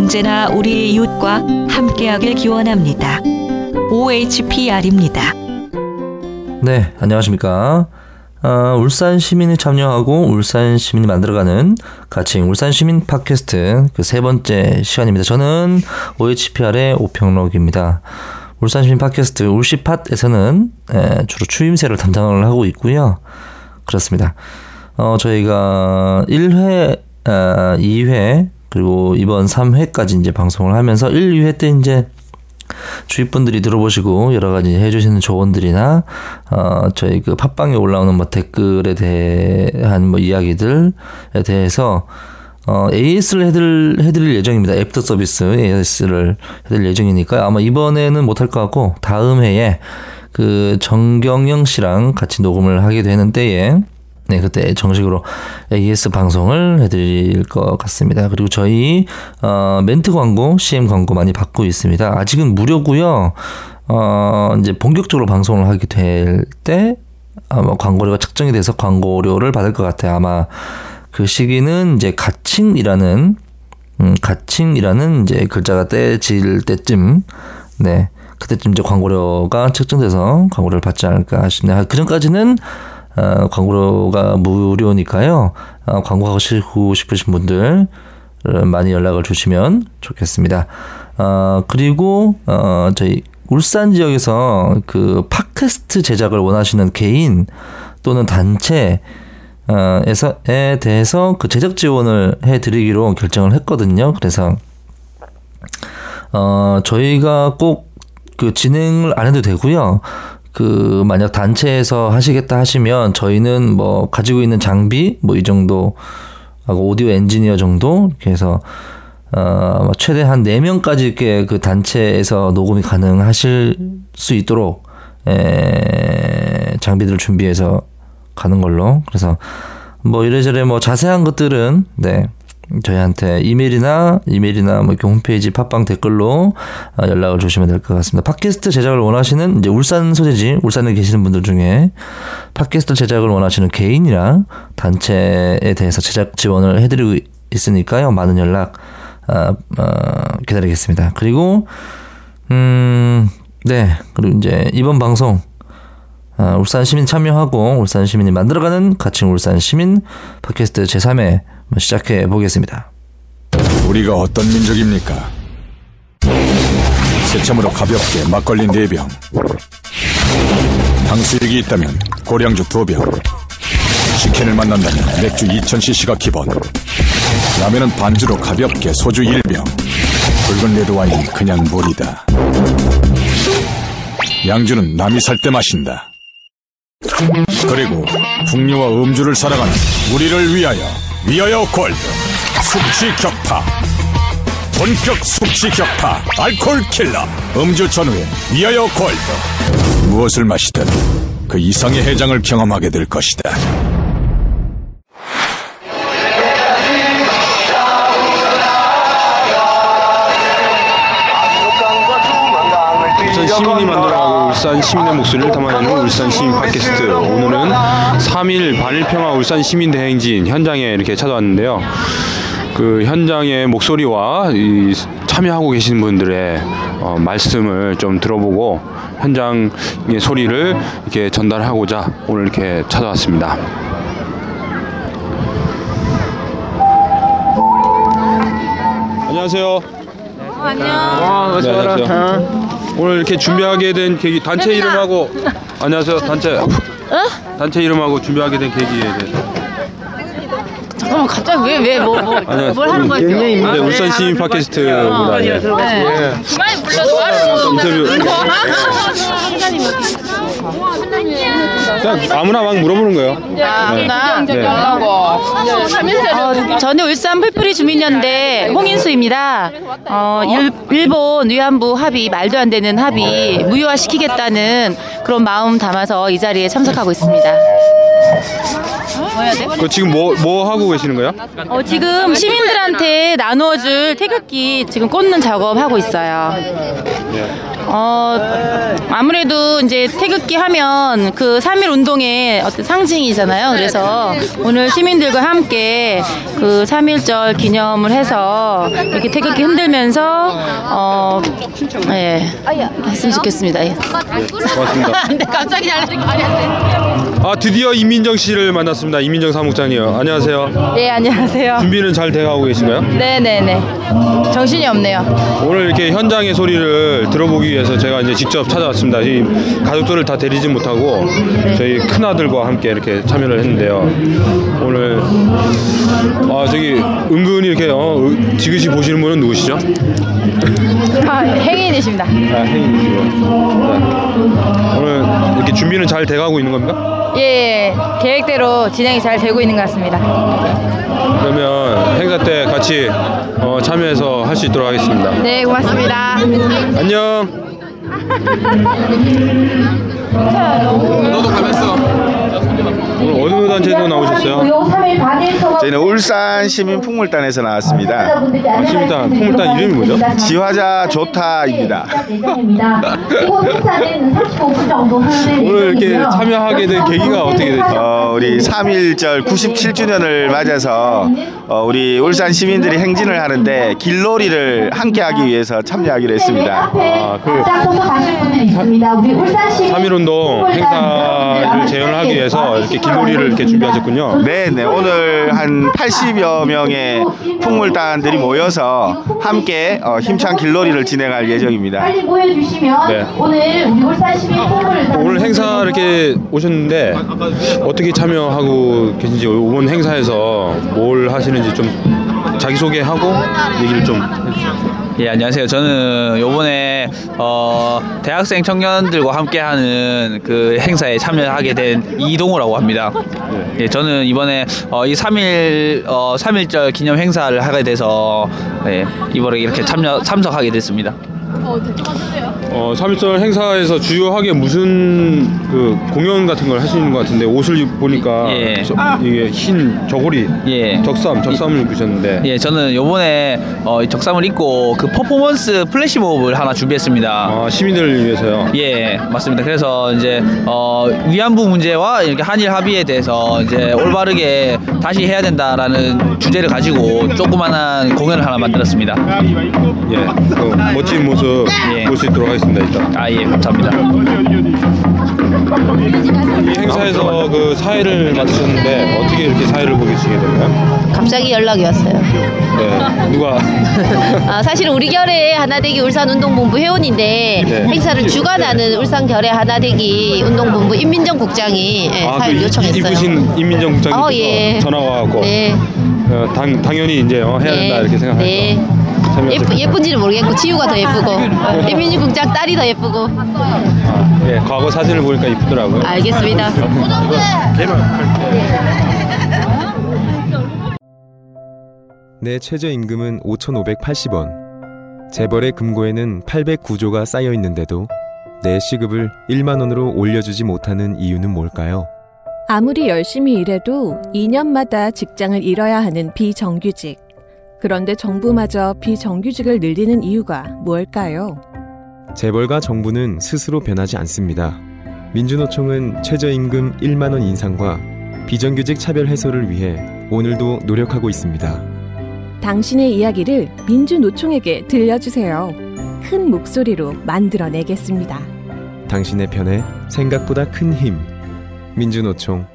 언제나 우리 이웃과 함께하길 기원합니다. OHPR입니다. 네, 안녕하십니까. 어, 울산 시민이 참여하고 울산 시민이 만들어가는 가칭 울산 시민 팟캐스트 그 세 번째 시간입니다. 저는 OHPR의 오평록입니다. 울산 시민 팟캐스트 울시팟에서는 에, 주로 추임새를 담당을 하고 있고요. 그렇습니다. 어, 저희가 1회, 아, 2회, 그리고 이번 3회까지 이제 방송을 하면서 1, 2회 때 이제 주위 분들이 들어보시고 여러 가지 해주시는 조언들이나 어 저희 그 팟빵에 올라오는 뭐 댓글에 대한 뭐 이야기들에 대해서 어 AS를 해드릴 해드릴 예정입니다. 애프터 서비스 AS를 해드릴 예정이니까 아마 이번에는 못할 것 같고 다음 해에 그 정경영 씨랑 같이 녹음을 하게 되는 때에 네, 그때 정식으로 AS 방송을 해드릴 것 같습니다. 그리고 저희, 어, 멘트 광고, CM 광고 많이 받고 있습니다. 아직은 무료고요 어, 이제 본격적으로 방송을 하게 될 때, 아마 광고료가 책정이 돼서 광고료를 받을 것 같아요. 아마 그 시기는 이제 가칭이라는, 음, 가칭이라는 이제 글자가 떼질 때쯤, 네. 그때쯤 이제 광고료가 책정돼서 광고료를 받지 않을까 싶네요. 그 전까지는 어, 광고가 무료니까요. 어, 광고하고 싶으신 분들 많이 연락을 주시면 좋겠습니다. 어, 그리고 어, 저희 울산 지역에서 그 팟캐스트 제작을 원하시는 개인 또는 단체 어, 에서에 대해서 그 제작 지원을 해드리기로 결정을 했거든요. 그래서 어, 저희가 꼭 그 진행을 안 해도 되고요. 그 만약 단체에서 하시겠다 하시면 저희는 뭐 가지고 있는 장비 뭐 이 정도 하고 오디오 엔지니어 정도 이렇게 해서 어 최대 한 4명까지 이렇게 그 단체에서 녹음이 가능하실 수 있도록 에 장비들을 준비해서 가는 걸로. 그래서 뭐 이래저래 뭐 자세한 것들은 네 저희한테 이메일이나 이메일이나 뭐 이렇게 홈페이지 팟빵 댓글로 어, 연락을 주시면 될 것 같습니다. 팟캐스트 제작을 원하시는 이제 울산 소재지 울산에 계시는 분들 중에 팟캐스트 제작을 원하시는 개인이랑 단체에 대해서 제작 지원을 해드리고 있으니까요. 많은 연락 어, 어, 기다리겠습니다. 그리고 음, 네 그리고 이제 이번 방송 어, 울산 시민 참여하고 울산 시민이 만들어가는 가칭 울산 시민 팟캐스트 제3회 시작해 보겠습니다. 우리가 어떤 민족입니까? 새참으로 가볍게 막걸리 4병 당수육이 있다면 고량주 2병 치킨을 만난다면 맥주 2000cc가 기본 라면은 반주로 가볍게 소주 1병 붉은 레드와인은 그냥 물이다 양주는 남이 살 때 마신다 그리고 풍류와 음주를 사랑하는 우리를 위하여 위하여 골드 숙취 격파. 본격 숙취 격파 알콜 킬러. 음주 전후에 위하여 골드 무엇을 마시든 그 이상의 해장을 경험하게 될 것이다. 시민이 만들어가고 울산 시민의 목소리를 담아내는 울산 시민 팟캐스트 오늘은 3일 반일평화 울산 시민 대행진 현장에 이렇게 찾아왔는데요 그 현장의 목소리와 이 참여하고 계신 분들의 어, 말씀을 좀 들어보고 현장의 소리를 이렇게 전달하고자 오늘 이렇게 찾아왔습니다. 안녕하세요. 안녕. 네, 안녕하세요. 오늘 이렇게 준비하게 된 계기 단체 이름하고 안녕하세요 단체. 단체 이름하고 준비하게 된 계기에 대해서 잠깐만 갑자기 왜 왜 뭐뭐 안녕하세요. 뭘 하는 거죠? 네, 울산 시민 팟캐스트입니다. 네. 많이 불러도 말하는 인터뷰 그냥 아무나 막 물어보는 거예요. 나 네. 어, 저는 울산 풀뿌리 주민연대 홍인수입니다. 어, 일, 일본 위안부 합의 말도 안 되는 합의 무효화시키겠다는 그런 마음 담아서 이 자리에 참석하고 있습니다. 뭐 해야 돼? 그 지금 뭐 뭐 하고 계시는 거예요? 어, 지금 시민들한테 나누어줄 태극기 지금 꽂는 작업 하고 있어요. 어, 아무래도 이제 태극기 하면 그 3.1 운동의 어떤 상징이잖아요. 그래서 오늘 시민들과 함께 그 3.1절 기념을 해서 이렇게 태극기 흔들면서 어, 예, 했으면 좋겠습니다. 예. 고맙습니다. 근데 갑자기 잘리는 거 아니야? 아 드디어 이민정 씨를 만났습니다. 이민정 사무장이요. 안녕하세요. 네, 안녕하세요. 준비는 잘 돼가고 계신가요? 네네네. 정신이 없네요. 오늘 이렇게 현장의 소리를 들어보기 위해서 제가 이제 직접 찾아왔습니다. 이 가족들을 다 데리지 못하고 저희 큰 아들과 함께 이렇게 참여를 했는데요. 오늘 아 저기 은근히 이렇게 어, 으- 지그시 보시는 분은 누구시죠? 아, 행인이십니다. 아, 행인이시고. 네. 오늘 이렇게 준비는 잘 돼가고 있는 겁니까? 예, 계획대로 진행이 잘 되고 있는 것 같습니다. 그러면 행사 때 같이 어, 참여해서 할 수 있도록 하겠습니다. 네, 고맙습니다. 안녕. 오늘 어느 단체에서 나오셨어요? 저희는 울산 시민 풍물단에서 나왔습니다. 아, 시민단 풍물단 이름이 뭐죠? 지화자 조타입니다. 오늘 이렇게 참여하게 된 계기가 어떻게 됐죠? 어, 우리 3.1절 97주년을 맞아서 어, 우리 울산 시민들이 행진을 하는데 길놀이를 함께 하기 위해서 참여하기로 했습니다. 아, 그 3.1 운동 행사를 재현을 하기 위해서 이렇게 길놀이를 이렇게 준비하셨군요. 네 네 오늘 한 80여 명의 풍물단들이 모여서 함께 어, 힘찬 길놀이를 진행할 예정입니다. 빨리 모여주시면 네. 오늘 우리 울산 시민 풍물을 오늘 행사 이렇게 오셨는데 어떻게 참여하고 계신지 이번 행사에서 뭘 하시는지 좀 자기소개하고 얘기를 좀 해주세요. 예, 안녕하세요. 저는 요번에 어, 대학생 청년들과 함께 하는 그 행사에 참여하게 된 이동우라고 합니다. 예, 저는 이번에 어, 이 3일 어, 3일절 기념 행사를 하게 돼서 예, 이번에 이렇게 참여 참석하게 됐습니다. 어, 3.1절 행사에서 주요하게 무슨 그 공연 같은 걸 하시는 것 같은데 옷을 입- 보니까 예. 저- 이게 흰 저고리 예. 적삼 적삼을 입으셨는데 예, 저는 요번에 어, 이 적삼을 입고 그 퍼포먼스 플래시몹을 하나 준비했습니다. 아, 시민들을 위해서요. 예, 맞습니다. 그래서 이제 어, 위안부 문제와 이렇게 한일 합의에 대해서 이제 올바르게 다시 해야 된다라는 주제를 가지고 조그만한 공연을 하나 만들었습니다. 예, 그 멋진 모습 예. 볼 수 있도록 하겠습니다. 일단 아, 예, 감사합니다. 이 행사에서 그 사회를 맡으셨는데 어떻게 이렇게 사회를 보시게 됐나요? 갑자기 연락이 왔어요. 네, 누가 아, 사실은 우리 결의 하나대기 울산운동본부 회원인데 네. 행사를 주관하는 울산 결의 하나대기 운동본부 임민정 국장이 예, 아, 그 사회를 요청했어요. 이쁘신 임민정 국장님께서 어, 예. 전화가 와갖고 네, 어, 당, 당연히 이제 어, 해야 된다 이렇게 생각해서 네. 예쁘, 예쁜지는 모르겠고 지우가 더 예쁘고 어. 임민정 국장 딸이 더 예쁘고 아, 예, 과거 사진을 보니까 이쁘더라고요. 알겠습니다. 내 최저임금은 5,580원. 재벌의 금고에는 809조가 쌓여 있는데도 내 시급을 1만 원으로 올려주지 못하는 이유는 뭘까요? 아무리 열심히 일해도 2년마다 직장을 잃어야 하는 비정규직. 그런데 정부마저 비정규직을 늘리는 이유가 뭘까요? 재벌과 정부는 스스로 변하지 않습니다. 민주노총은 최저임금 1만 원 인상과 비정규직 차별 해소를 위해 오늘도 노력하고 있습니다. 당신의 이야기를 민주노총에게 들려주세요. 큰 목소리로 만들어내겠습니다. 당신의 편에 생각보다 큰 힘. 민주노총